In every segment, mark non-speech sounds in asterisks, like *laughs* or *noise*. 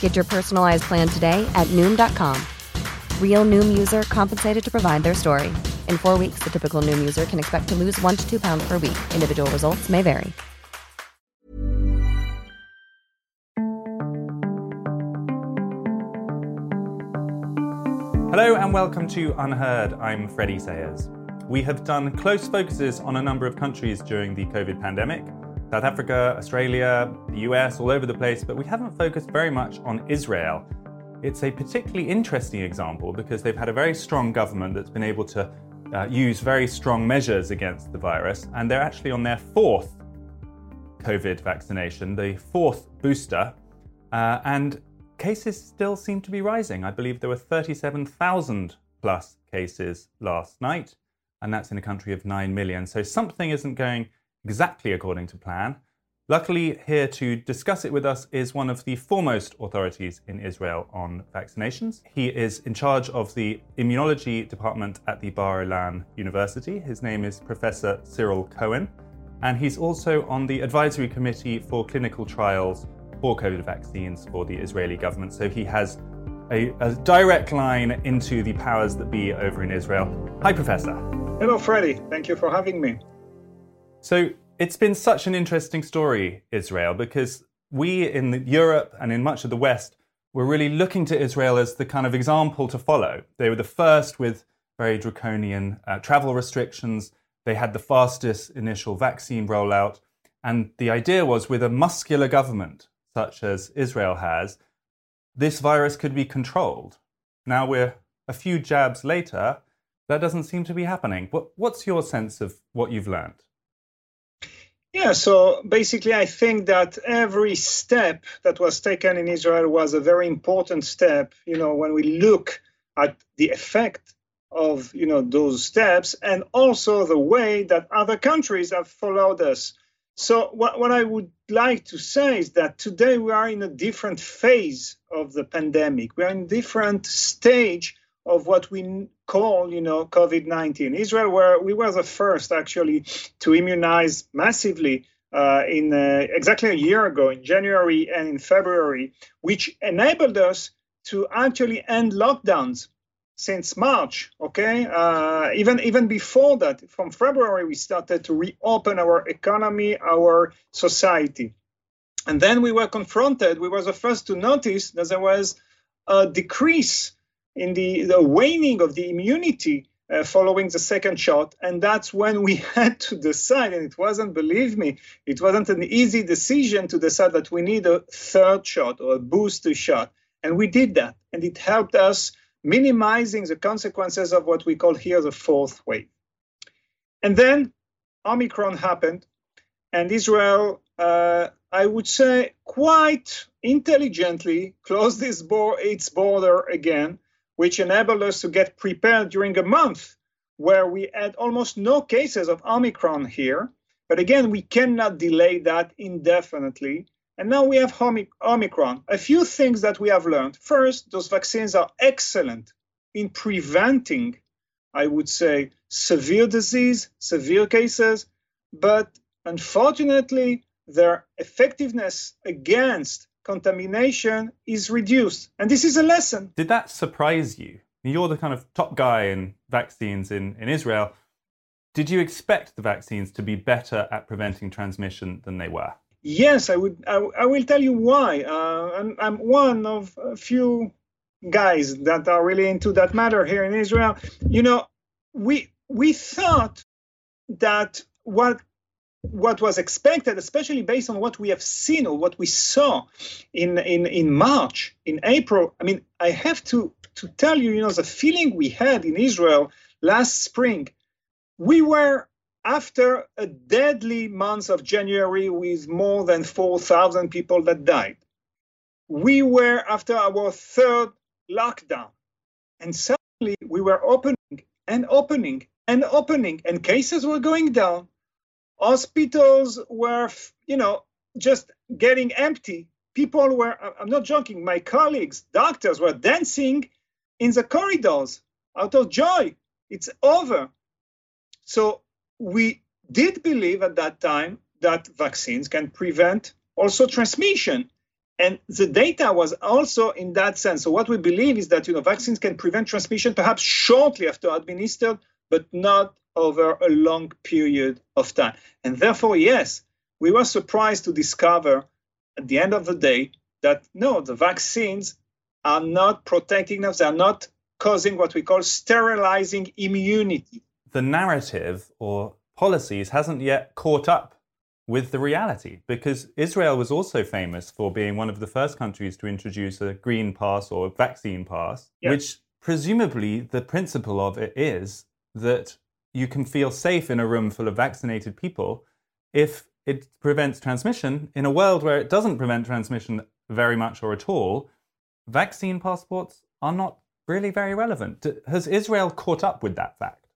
Get your personalized plan today at Noom.com. Real Noom user compensated to provide their story. In four weeks, the typical Noom user can expect to lose one to two pounds per week. Individual results may vary. Hello and welcome to Unheard. I'm Freddie Sayers. We have done close focuses on a number of countries during the COVID pandemic South Africa, Australia, the US, all over the place, but we haven't focused very much on Israel. It's a particularly interesting example because they've had a very strong government that's been able to uh, use very strong measures against the virus, and they're actually on their fourth COVID vaccination, the fourth booster, uh, and cases still seem to be rising. I believe there were 37,000 plus cases last night, and that's in a country of 9 million. So something isn't going exactly according to plan. Luckily, here to discuss it with us is one of the foremost authorities in Israel on vaccinations. He is in charge of the immunology department at the Bar Ilan University. His name is Professor Cyril Cohen, and he's also on the advisory committee for clinical trials for COVID vaccines for the Israeli government. So he has a, a, direct line into the powers that be over in Israel. Hi, Professor. Hello, Freddie. Thank you for having me. So it's been such an interesting story, Israel, because we in Europe and in much of the West were really looking to Israel as the kind of example to follow. They were the first with very draconian uh, travel restrictions. They had the fastest initial vaccine rollout. And the idea was with a muscular government such as Israel has, this virus could be controlled. Now we're a few jabs later, that doesn't seem to be happening. What, what's your sense of what you've learned? Yeah, so basically, I think that every step that was taken in Israel was a very important step. You know, when we look at the effect of you know those steps and also the way that other countries have followed us so what, what I would like to say is that today we are in a different phase of the pandemic. We are in a different stage of what we call, you know, COVID-19. Israel, where we were the first actually to immunize massively uh, in uh, exactly a year ago, in January and in February, which enabled us to actually end lockdowns since March. Okay, uh, even even before that, from February, we started to reopen our economy, our society, and then we were confronted. We were the first to notice that there was a decrease in the, the waning of the immunity uh, following the second shot. And that's when we *laughs* had to decide, and it wasn't, believe me, it wasn't an easy decision to decide that we need a third shot or a booster shot. And we did that. And it helped us minimizing the consequences of what we call here the fourth wave. And then Omicron happened, and Israel, uh, I would say, quite intelligently closed its, bo- its border again, which enabled us to get prepared during a month where we had almost no cases of Omicron here. But again, we cannot delay that indefinitely. And now we have Omicron. A few things that we have learned. First, those vaccines are excellent in preventing, I would say, severe disease, severe cases, but unfortunately, their effectiveness against contamination is reduced. And this is a lesson. Did that surprise you? You're the kind of top guy in vaccines in, in Israel. Did you expect the vaccines to be better at preventing transmission than they were? Yes, I would. I, I will tell you why. Uh, I'm, I'm one of a few guys that are really into that matter here in Israel. You know, we we thought that what what was expected, especially based on what we have seen or what we saw in in in March, in April. I mean, I have to to tell you, you know, the feeling we had in Israel last spring. We were after a deadly month of January with more than 4,000 people that died. We were after our third lockdown, and suddenly we were opening and opening and opening, and cases were going down. Hospitals were, you know, just getting empty. People were, I'm not joking, my colleagues, doctors were dancing in the corridors out of joy. It's over. So we did believe at that time that vaccines can prevent also transmission. And the data was also in that sense. So what we believe is that you know vaccines can prevent transmission perhaps shortly after administered, but not over a long period of time. And therefore, yes, we were surprised to discover at the end of the day that no, the vaccines are not protecting us, they're not causing what we call sterilizing immunity. The narrative or policies hasn't yet caught up with the reality because Israel was also famous for being one of the first countries to introduce a green pass or vaccine pass, yeah. which presumably the principle of it is that you can feel safe in a room full of vaccinated people if it prevents transmission. In a world where it doesn't prevent transmission very much or at all, vaccine passports are not really very relevant. Has Israel caught up with that fact?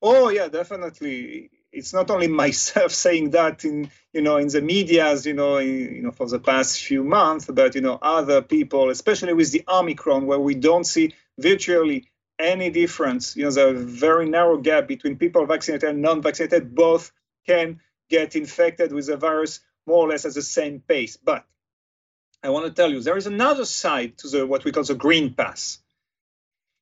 Oh yeah, definitely. It's not only *laughs* myself saying that in you know in the media's you know you know for the past few months, but you know other people, especially with the Omicron, where we don't see virtually any difference. You know, there's a very narrow gap between people vaccinated and non-vaccinated. Both can get infected with the virus more or less at the same pace. But I want to tell you, there is another side to the what we call the green pass.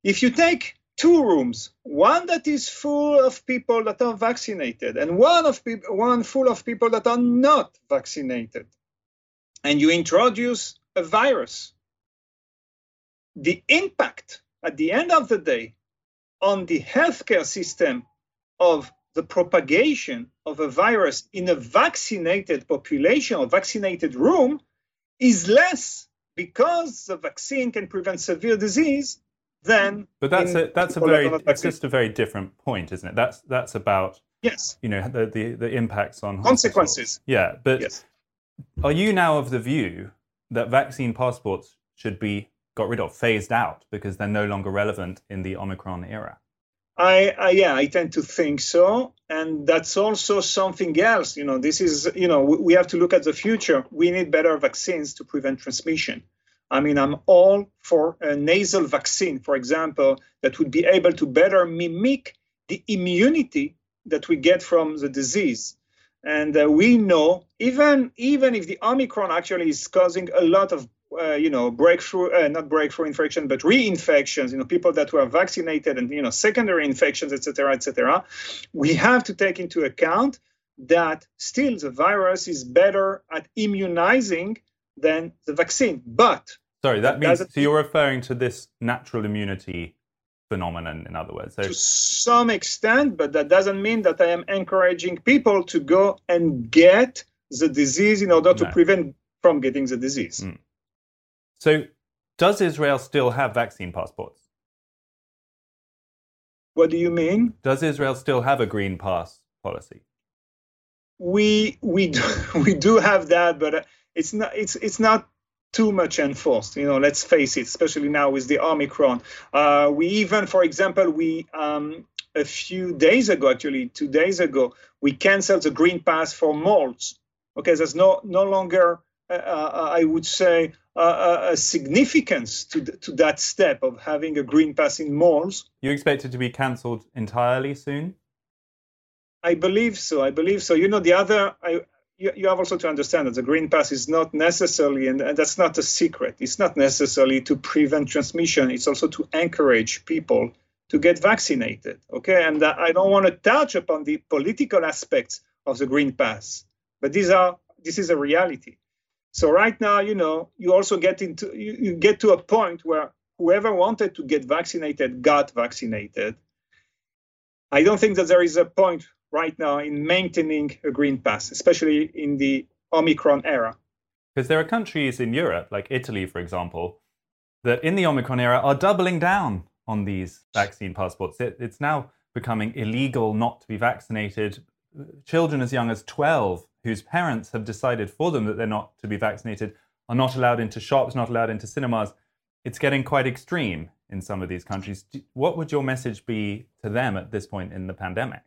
If you take two rooms, one that is full of people that are vaccinated and one of people, one full of people that are not vaccinated, and you introduce a virus, the impact at the end of the day, on the healthcare system of the propagation of a virus in a vaccinated population or vaccinated room is less because the vaccine can prevent severe disease than but that's a that's a very it's just a very different point isn't it? That's that's about yes. you know the the, the impacts on consequences. Yeah but yes. are you now of the view that vaccine passports should be got rid of, phased out, because they're no longer relevant in the Omicron era? I, I, yeah, I tend to think so, and that's also something else. You know, this is you know we have to look at the future. We need better vaccines to prevent transmission. I mean, I'm all for a nasal vaccine, for example, that would be able to better mimic the immunity that we get from the disease. And uh, we know even even if the Omicron actually is causing a lot of uh, you know, breakthrough, uh, not breakthrough infection, but reinfections, you know, people that were vaccinated and, you know, secondary infections, et cetera, et cetera, we have to take into account that still the virus is better at immunizing than the vaccine. But sorry, that means so you're referring to this natural immunity phenomenon, in other words. So, to some extent, but that doesn't mean that I am encouraging people to go and get the disease in order to no. prevent from getting the disease. Mm. So, does Israel still have vaccine passports? What do you mean? Does Israel still have a green pass policy? We we do, *laughs* we do have that, but it's not it's it's not too much enforced. You know, let's face it, especially now with the Omicron. Uh, we even, for example, we um, a few days ago, actually two days ago, we canceled the green pass for malls. Okay, there's no no longer uh, uh, I would say, uh, a significance to, to that step of having a green pass in malls. You expect it to be cancelled entirely soon? I believe so. I believe so. You know, the other, I, you, you have also to understand that the green pass is not necessarily, and, and that's not a secret, it's not necessarily to prevent transmission, it's also to encourage people to get vaccinated. Okay, and I don't want to touch upon the political aspects of the green pass, but these are this is a reality. So right now, you know, you also get into you, you get to a point where whoever wanted to get vaccinated got vaccinated. I don't think that there is a point right now in maintaining a green pass, especially in the Omicron era. Because there are countries in Europe, like Italy, for example, that in the Omicron era are doubling down on these vaccine passports. It, it's now becoming illegal not to be vaccinated. Children as young as 12 whose parents have decided for them that they're not to be vaccinated are not allowed into shops, not allowed into cinemas. It's getting quite extreme in some of these countries. What would your message be to them at this point in the pandemic?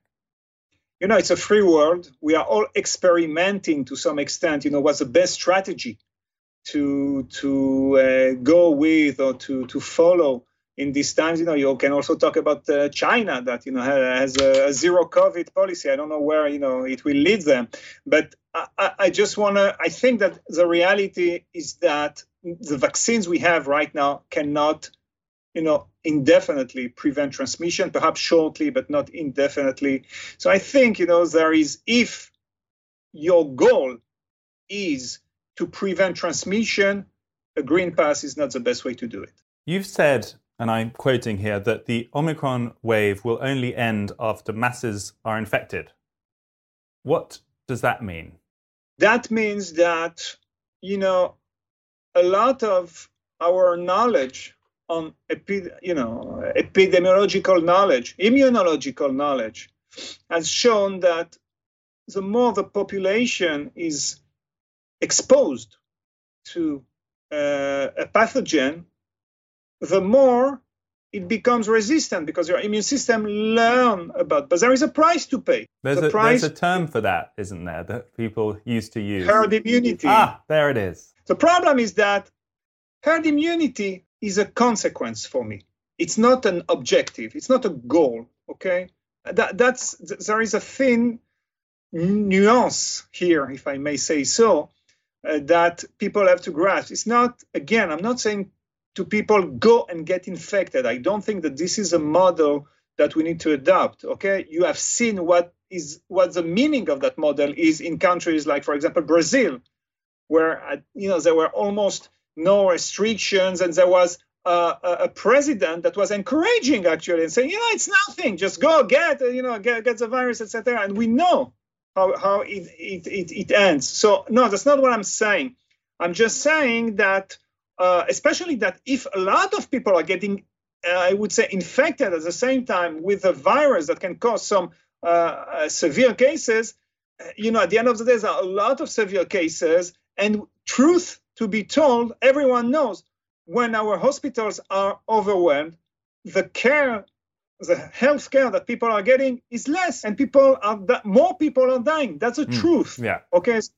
You know, it's a free world. We are all experimenting to some extent. You know, what's the best strategy to to uh, go with or to to follow in these times, you know, you can also talk about uh, China that you know has a, a, zero COVID policy. I don't know where you know it will lead them, but I, I just want to. I think that the reality is that the vaccines we have right now cannot, you know, indefinitely prevent transmission. Perhaps shortly, but not indefinitely. So I think you know there is if your goal is to prevent transmission, a green pass is not the best way to do it. You've said and I'm quoting here, that the Omicron wave will only end after masses are infected. What does that mean? That means that, you know, a lot of our knowledge on epi- you know epidemiological knowledge immunological knowledge has shown that the more the population is exposed to uh, a pathogen the more it becomes resistant because your immune system learn about but there is a price to pay. There's, the a, price, there's a term for that isn't there that people used to use? Herd immunity. Ah there it is. The problem is that herd immunity is a consequence for me. It's not an objective. It's not a goal okay? That, that's there is a thin nuance here if i may say so uh, that people have to grasp. It's not again i'm not saying to people go and get infected. I don't think that this is a model that we need to adopt. Okay, you have seen what is what the meaning of that model is in countries like, for example, Brazil, where uh, you know there were almost no restrictions and there was uh, a president that was encouraging actually and saying, you know, it's nothing, just go get, you know, get, get the virus, etc. And we know how how it, it it it ends. So no, that's not what I'm saying. I'm just saying that uh, especially that if a lot of people are getting, uh, I would say, infected at the same time with a virus that can cause some uh, uh severe cases, uh, you know, at the end of the day, there are a lot of severe cases. And truth to be told, everyone knows when our hospitals are overwhelmed, the care the health care that people are getting is less and people are more people are dying. That's the mm, truth. Yeah. Okay so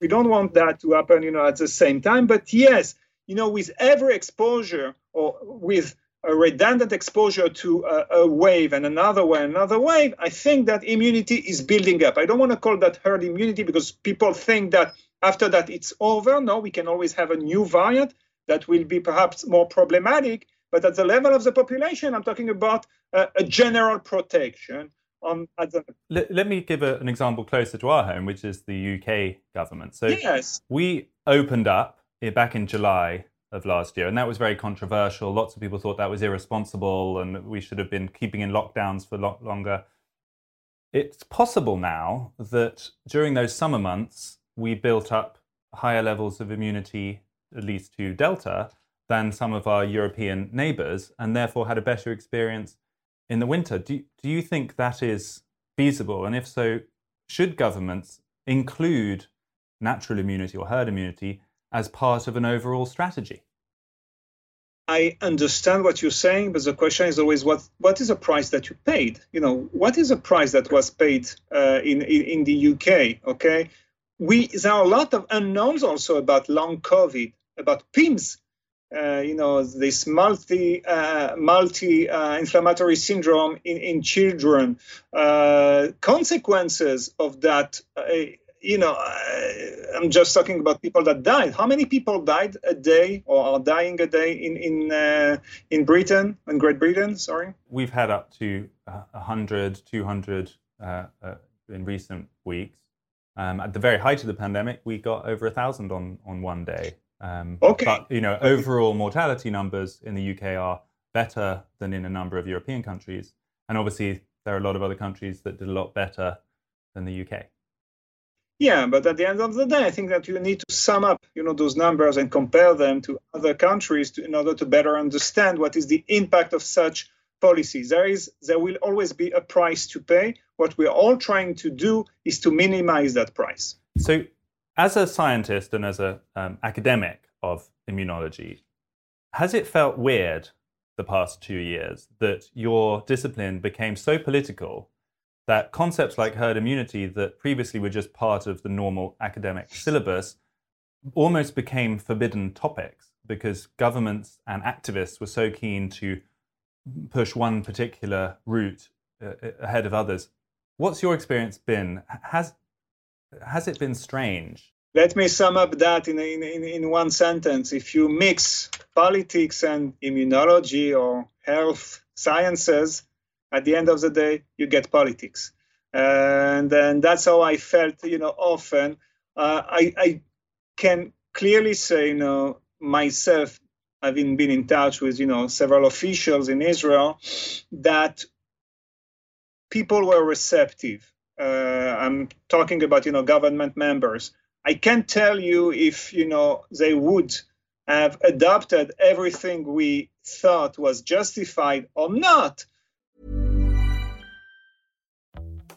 we don't want that to happen you know at the same time. But yes you know, with every exposure or with a redundant exposure to a, a, wave and another wave, another wave, I think that immunity is building up. I don't want to call that herd immunity because people think that after that it's over. No, we can always have a new variant that will be perhaps more problematic. But at the level of the population, I'm talking about a, a general protection. On, the... let, let, me give a, an example closer to our home, which is the UK government. So yes. we opened up back in July of last year, and that was very controversial. Lots of people thought that was irresponsible and we should have been keeping in lockdowns for a lot longer. It's possible now that during those summer months, we built up higher levels of immunity, at least to Delta, than some of our European neighbors, and therefore had a better experience in the winter. Do, do you think that is feasible? And if so, should governments include natural immunity or herd immunity as part of an overall strategy. I understand what you're saying, but the question is always what what is the price that you paid? You know, what is the price that was paid uh, in, in, in the UK? Okay, we there are a lot of unknowns also about long COVID, about PIMS. Uh, you know, this multi uh, multi uh, inflammatory syndrome in in children, uh, consequences of that uh, you know, I'm just talking about people that died. How many people died a day or are dying a day in in uh, in Britain, in Great Britain? Sorry. We've had up to 100, 200 uh, uh, in recent weeks. Um, at the very height of the pandemic, we got over a thousand on on one day. Um, okay. But you know, overall mortality numbers in the UK are better than in a number of European countries, and obviously there are a lot of other countries that did a lot better than the UK. Yeah, but at the end of the day, I think that you need to sum up, you know, those numbers and compare them to other countries to, in order to better understand what is the impact of such policies. There is, there will always be a price to pay. What we're all trying to do is to minimize that price. So, as a scientist and as an um, academic of immunology, has it felt weird the past two years that your discipline became so political that concepts like herd immunity that previously were just part of the normal academic syllabus almost became forbidden topics because governments and activists were so keen to push one particular route uh, uh, ahead of others. What's your experience been? Has has it been strange? Let me sum up that in, in, in one sentence. If you mix politics and immunology or health sciences, at the end of the day, you get politics. And then that's how I felt, you know, often. Uh, I, I can clearly say, you know, myself, having been in touch with, you know, several officials in Israel, that people were receptive. Uh, I'm talking about, you know, government members. I can't tell you if, you know, they would have adopted everything we thought was justified or not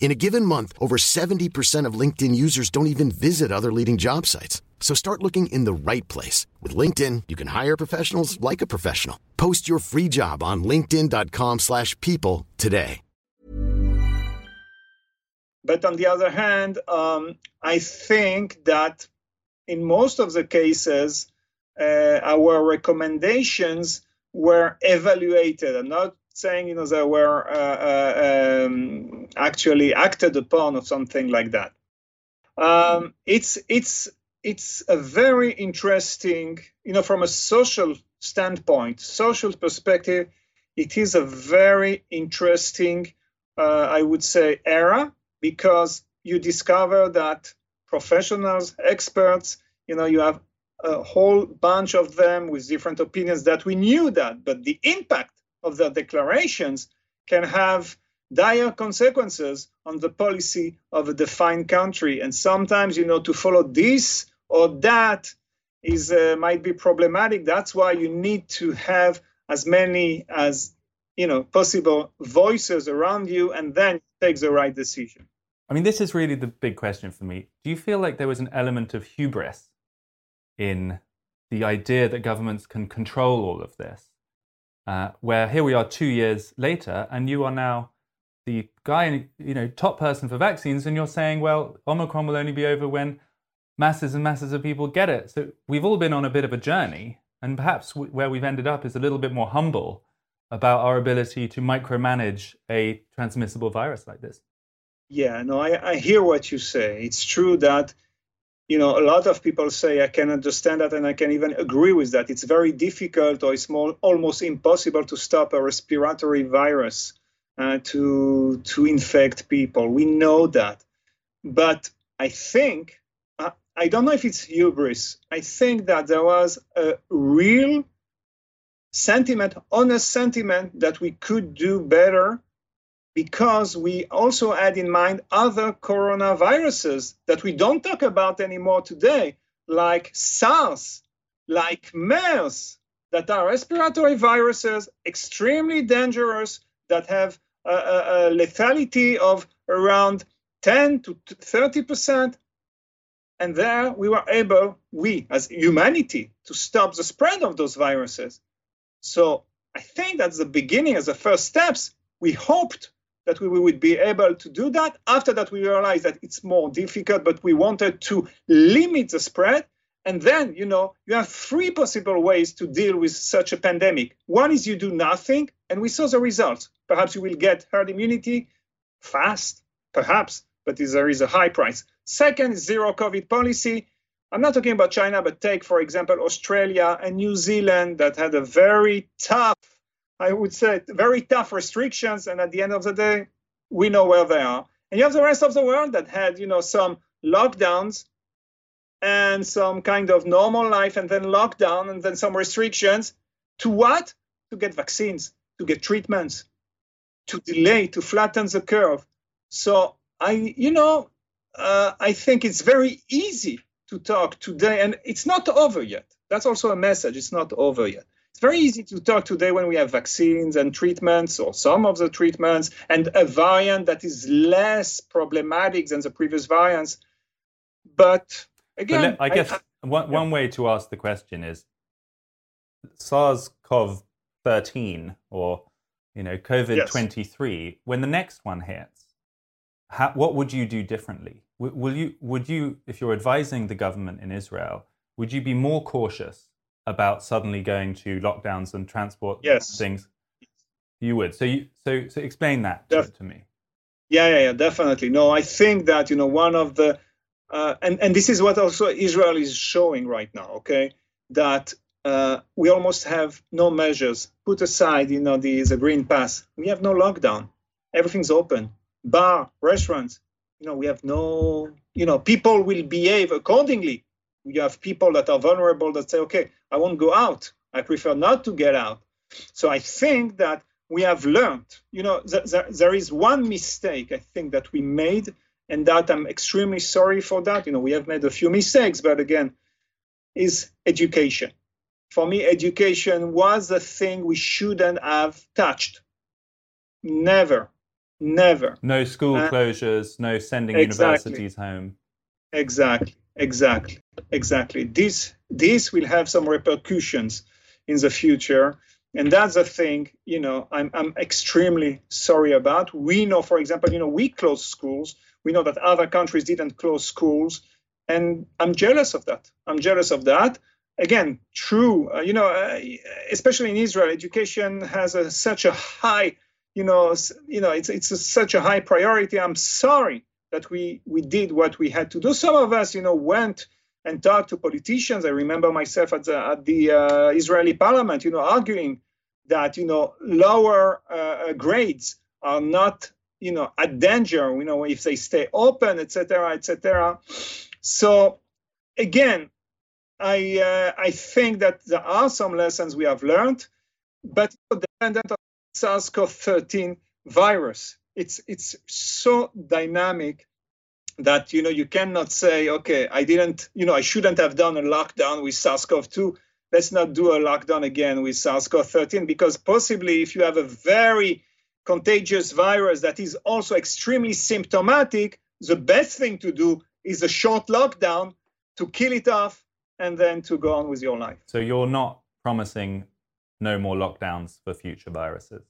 In a given month, over 70% of LinkedIn users don't even visit other leading job sites. So start looking in the right place. With LinkedIn, you can hire professionals like a professional. Post your free job on linkedin.com slash people today. But on the other hand, um, I think that in most of the cases, uh, our recommendations were evaluated. I'm not saying you know they were uh, uh, um, actually acted upon or something like that. Um, it's it's it's a very interesting, you know, from a social standpoint, social perspective, it is a very interesting, uh, I would say, era because you discover that professionals, experts, you know, you have a whole bunch of them with different opinions that we knew that, but the impact of their declarations can have dire consequences on the policy of a defined country. And sometimes, you know, to follow this or that is uh, might be problematic. That's why you need to have as many as you know possible voices around you, and then take the right decision. I mean, this is really the big question for me. Do you feel like there was an element of hubris in the idea that governments can control all of this. Uh, where here we are two years later, and you are now the guy, you know, top person for vaccines, and you're saying, well, Omicron will only be over when masses and masses of people get it. So we've all been on a bit of a journey, and perhaps w- where we've ended up is a little bit more humble about our ability to micromanage a transmissible virus like this. Yeah, no, I, I hear what you say. It's true that you know, a lot of people say I can understand that and I can even agree with that. It's very difficult or it's more, almost impossible to stop a respiratory virus uh, to to infect people. We know that, but I think uh, I don't know if it's hubris. I think that there was a real sentiment, honest sentiment that we could do better because we also had in mind other coronaviruses that we don't talk about anymore today, like SARS, like MERS, that are respiratory viruses, extremely dangerous, that have a, a, a lethality of around 10 to 30 percent. And there we were able, we as humanity, to stop the spread of those viruses. So I think that's the beginning, as the first steps. We hoped that we would be able to do that. After that, we realized that it's more difficult, but we wanted to limit the spread. And then, you know, you have three possible ways to deal with such a pandemic. One is you do nothing, and we saw the results. Perhaps you will get herd immunity fast, perhaps, but there is a high price. Second zero COVID policy. I'm not talking about China, but take, for example, Australia and New Zealand that had a very tough I would say, very tough restrictions. And at the end of the day, we know where they are. And you have the rest of the world that had, you know, some lockdowns and some kind of normal life and then lockdown and then some restrictions to what? To get vaccines, to get treatments, to delay, to flatten the curve. So I, you know, uh, I think it's very easy to talk today, and it's not over yet. That's also a message. It's not over yet. It's very easy to talk today when we have vaccines and treatments, or some of the treatments, and a variant that is less problematic than the previous variants. But again, but I guess I, one, yeah. one way to ask the question is SARS-CoV-13 or you know COVID-23. Yes. When the next one hits, how, what would you do differently? Will you would you if you're advising the government in Israel, would you be more cautious about suddenly going to lockdowns and transport yes. things, you would. So you so so explain that to, Def- to me. Yeah, yeah, yeah, definitely. No, I think that you know one of the uh, and and this is what also Israel is showing right now. Okay, that uh, we almost have no measures. Put aside, you know, the the green pass. We have no lockdown. Everything's open. Bar, restaurants. You know, we have no. You know, people will behave accordingly you have people that are vulnerable that say, okay, I won't go out. I prefer not to get out. So I think that we have learned, you know, th- th- there is one mistake I think that we made, and that I'm extremely sorry for that. You know, we have made a few mistakes, but again, is education. For me, education was a thing we shouldn't have touched. Never, never. No school uh, closures, no sending exactly. universities home. Exactly. Exactly, exactly. This this will have some repercussions in the future, and that's a thing. You know, I'm I'm extremely sorry about. We know, for example, you know, we closed schools. We know that other countries didn't close schools, and I'm jealous of that. I'm jealous of that. Again, true. Uh, you know, uh, especially in Israel, education has a, such a high. You know, you know, it's it's a, such a high priority. I'm sorry that we we did what we had to do. Some of us, you know, went and talk to politicians. I remember myself at the at the uh, Israeli parliament, you know, arguing that you know lower uh, grades are not you know at danger, you know, if they stay open, etc., etc. So again, I uh, I think that there are some lessons we have learned, but dependent on SARS-CoV-13 virus it's it's so dynamic that you know you cannot say okay i didn't you know i shouldn't have done a lockdown with sars-cov-2 let's not do a lockdown again with sars-cov-13 because possibly if you have a very contagious virus that is also extremely symptomatic the best thing to do is a short lockdown to kill it off and then to go on with your life. So you're not promising no more lockdowns for future viruses?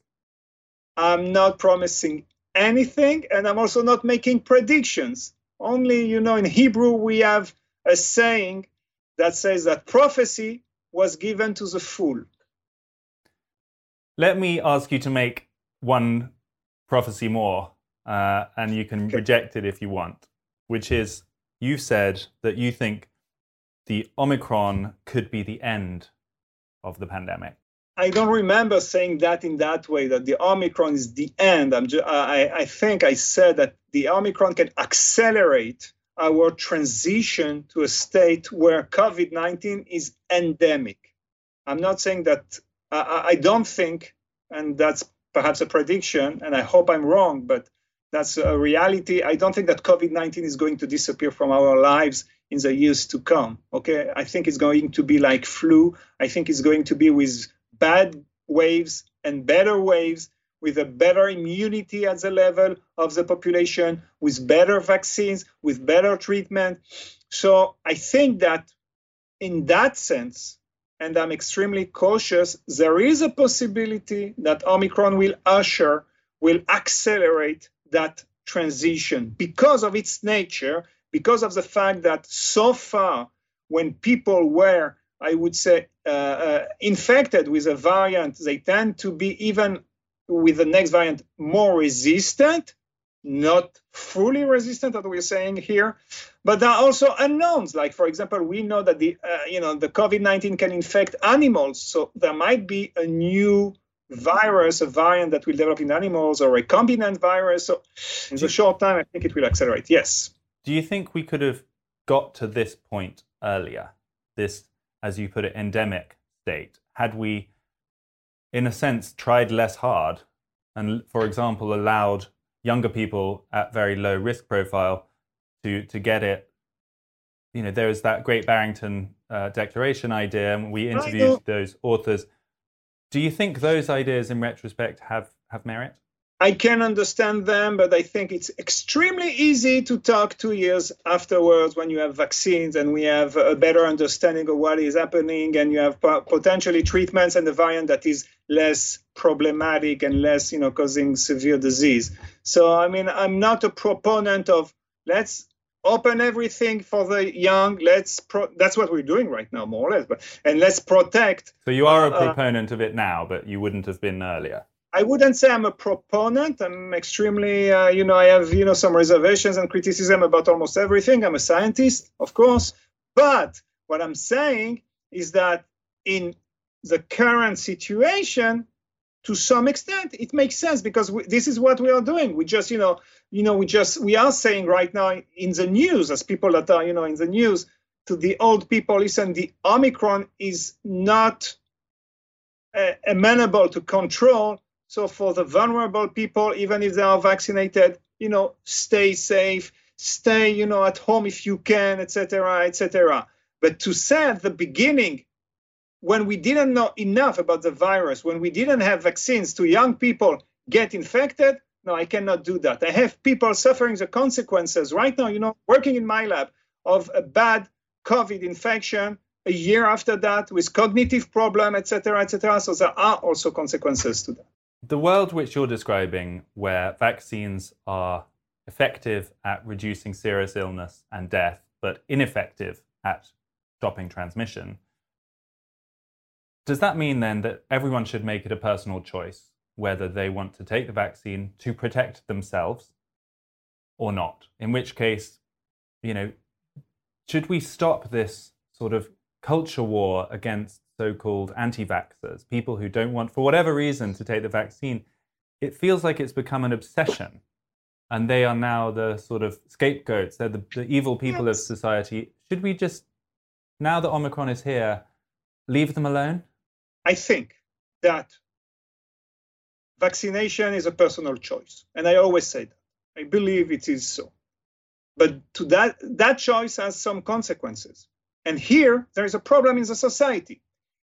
I'm not promising anything, and I'm also not making predictions. Only, you know, in Hebrew, we have a saying that says that prophecy was given to the fool. Let me ask you to make one prophecy more, uh, and you can okay. reject it if you want, which is you said that you think the Omicron could be the end of the pandemic. I don't remember saying that in that way, that the Omicron is the end. I'm just, uh, I, I think I said that the Omicron can accelerate our transition to a state where COVID 19 is endemic. I'm not saying that, I, I don't think, and that's perhaps a prediction, and I hope I'm wrong, but that's a reality. I don't think that COVID 19 is going to disappear from our lives in the years to come. Okay, I think it's going to be like flu. I think it's going to be with bad waves and better waves, with a better immunity at the level of the population, with better vaccines, with better treatment. So I think that in that sense, and I'm extremely cautious, there is a possibility that Omicron will usher, will accelerate that transition because of its nature, because of the fact that so far, when people were, I would say, uh, uh, infected with a variant, they tend to be even with the next variant more resistant, not fully resistant, as we're saying here, but there are also unknowns. Like, for example, we know that the uh, you know the COVID-19 can infect animals, so there might be a new virus, a variant that will develop in animals, or a recombinant virus. So, in the short time, I think it will accelerate. Yes. Do you think we could have got to this point earlier? This, as you put it, endemic state, had we, in a sense, tried less hard, and, for example, allowed younger people at very low risk profile to to get it. You know, there was that Great Barrington uh, Declaration idea, and we interviewed those authors. Do you think those ideas, in retrospect, have have merit? I can understand them, but I think it's extremely easy to talk two years afterwards when you have vaccines and we have a better understanding of what is happening and you have potentially treatments and a variant that is less problematic and less, you know, causing severe disease. So, I mean, I'm not a proponent of let's open everything for the young. Let's pro- that's what we're doing right now, more or less. But and let's protect. So you are a uh, proponent of it now, but you wouldn't have been earlier. I wouldn't say I'm a proponent. I'm extremely, uh, you know, I have you know some reservations and criticism about almost everything. I'm a scientist, of course, but what I'm saying is that in the current situation, to some extent it makes sense because we, this is what we are doing we just you know you know we just we are saying right now in the news as people that are you know in the news to the old people listen the omicron is not uh, amenable to control so for the vulnerable people even if they are vaccinated you know stay safe stay you know at home if you can etc etc but to say at the beginning when we didn't know enough about the virus, when we didn't have vaccines to young people get infected, no, I cannot do that. I have people suffering the consequences right now, you know, working in my lab of a bad COVID infection a year after that with cognitive problem, etc., etc. So there are also consequences to that. The world which you're describing, where vaccines are effective at reducing serious illness and death, but ineffective at stopping transmission, does that mean then that everyone should make it a personal choice whether they want to take the vaccine to protect themselves or not? In which case, you know, should we stop this sort of culture war against so called anti vaxxers, people who don't want, for whatever reason, to take the vaccine? It feels like it's become an obsession. And they are now the sort of scapegoats. They're the, the evil people yes. of society. Should we just, now that Omicron is here, leave them alone? I think that vaccination is a personal choice, and I always say that. I believe it is so. But to that, that choice has some consequences. And here, there is a problem in the society.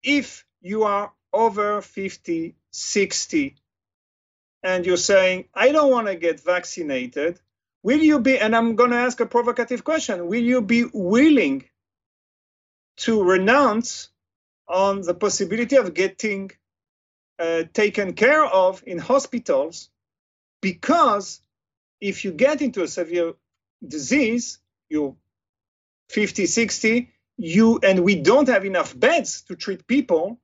If you are over 50, 60, and you're saying, I don't want to get vaccinated, will you be, and I'm going to ask a provocative question, will you be willing to renounce on the possibility of getting uh, taken care of in hospitals? Because if you get into a severe disease, you're 50, 60, you and we don't have enough beds to treat people,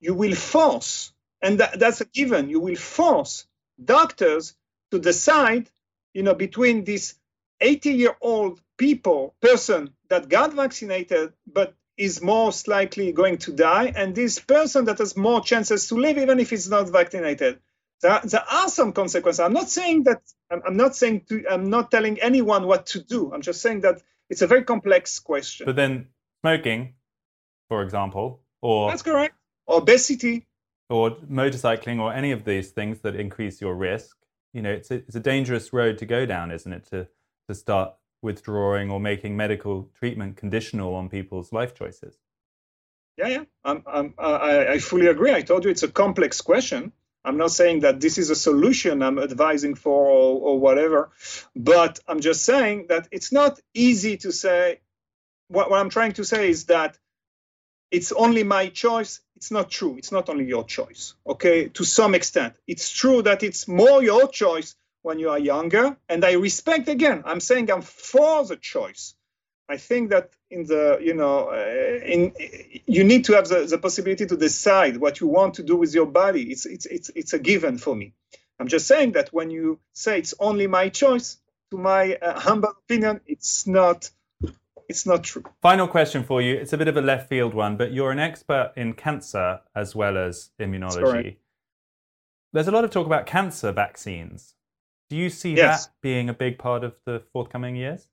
you will force, and that, that's a given, you will force doctors to decide, you know, between this 80 year old people, person that got vaccinated but is most likely going to die, and this person that has more chances to live even if he's not vaccinated. There, there are some consequences. I'm not saying that. I'm, I'm not saying to. I'm not telling anyone what to do. I'm just saying that it's a very complex question. But then smoking, for example, or that's correct. Obesity, or motorcycling, or any of these things that increase your risk. You know, it's a, it's a dangerous road to go down, isn't it? To to start withdrawing or making medical treatment conditional on people's life choices. Yeah, yeah, I'm, I'm, I, I fully agree. I told you it's a complex question. I'm not saying that this is a solution I'm advising for or, or whatever, but I'm just saying that it's not easy to say. What, what I'm trying to say is that it's only my choice. It's not true. It's not only your choice. Okay, to some extent, it's true that it's more your choice when you are younger. And I respect again. I'm saying I'm for the choice. I think that in the you know uh, in you need to have the, the possibility to decide what you want to do with your body. It's it's it's it's a given for me. I'm just saying that when you say it's only my choice, to my uh, humble opinion, it's not it's not true. Final question for you. It's a bit of a left field one, but you're an expert in cancer as well as immunology. There's a lot of talk about cancer vaccines. Do you see yes. that being a big part of the forthcoming years?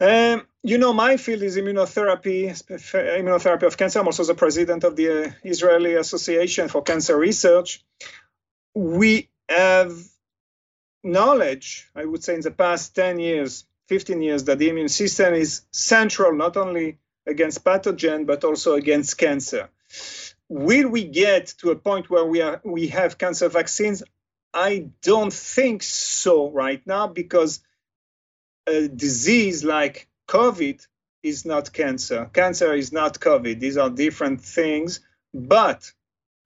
Um, you know, my field is immunotherapy, immunotherapy of cancer. I'm also the president of the uh, Israeli Association for Cancer Research. We have knowledge, I would say, in the past 10 years, 15 years, that the immune system is central not only against pathogen, but also against cancer. Will we get to a point where we, are, we have cancer vaccines? I don't think so right now because a disease like COVID is not cancer. Cancer is not COVID. These are different things. But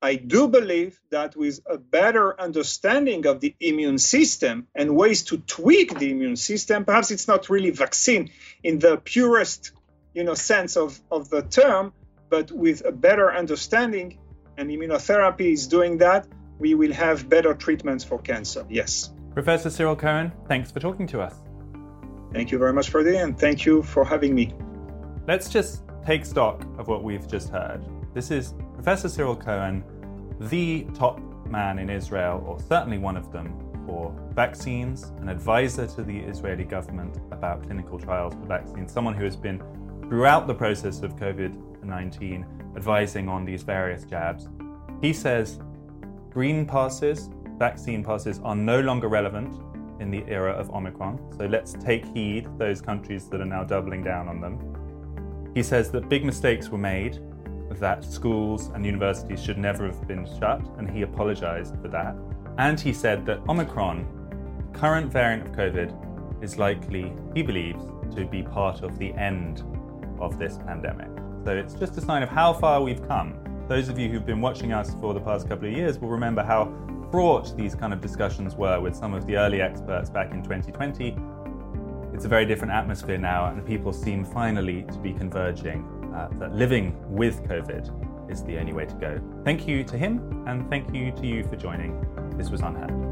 I do believe that with a better understanding of the immune system and ways to tweak the immune system, perhaps it's not really vaccine in the purest you know, sense of, of the term, but with a better understanding, and immunotherapy is doing that, we will have better treatments for cancer. Yes. Professor Cyril Cohen, thanks for talking to us. Thank you very much, for Freddie, and thank you for having me. Let's just take stock of what we've just heard. This is Professor Cyril Cohen, the top man in Israel, or certainly one of them, for vaccines, an advisor to the Israeli government about clinical trials for vaccines, someone who has been throughout the process of COVID 19 advising on these various jabs. He says green passes, vaccine passes, are no longer relevant in the era of Omicron. So let's take heed, those countries that are now doubling down on them. He says that big mistakes were made, that schools and universities should never have been shut, and he apologized for that. And he said that Omicron, current variant of COVID, is likely, he believes, to be part of the end of this pandemic. So it's just a sign of how far we've come. Those of you who've been watching us for the past couple of years will remember how fraught these kind of discussions were with some of the early experts back in 2020. It's a very different atmosphere now, and people seem finally to be converging uh, that living with COVID is the only way to go. Thank you to him, and thank you to you for joining. This was UnHerd.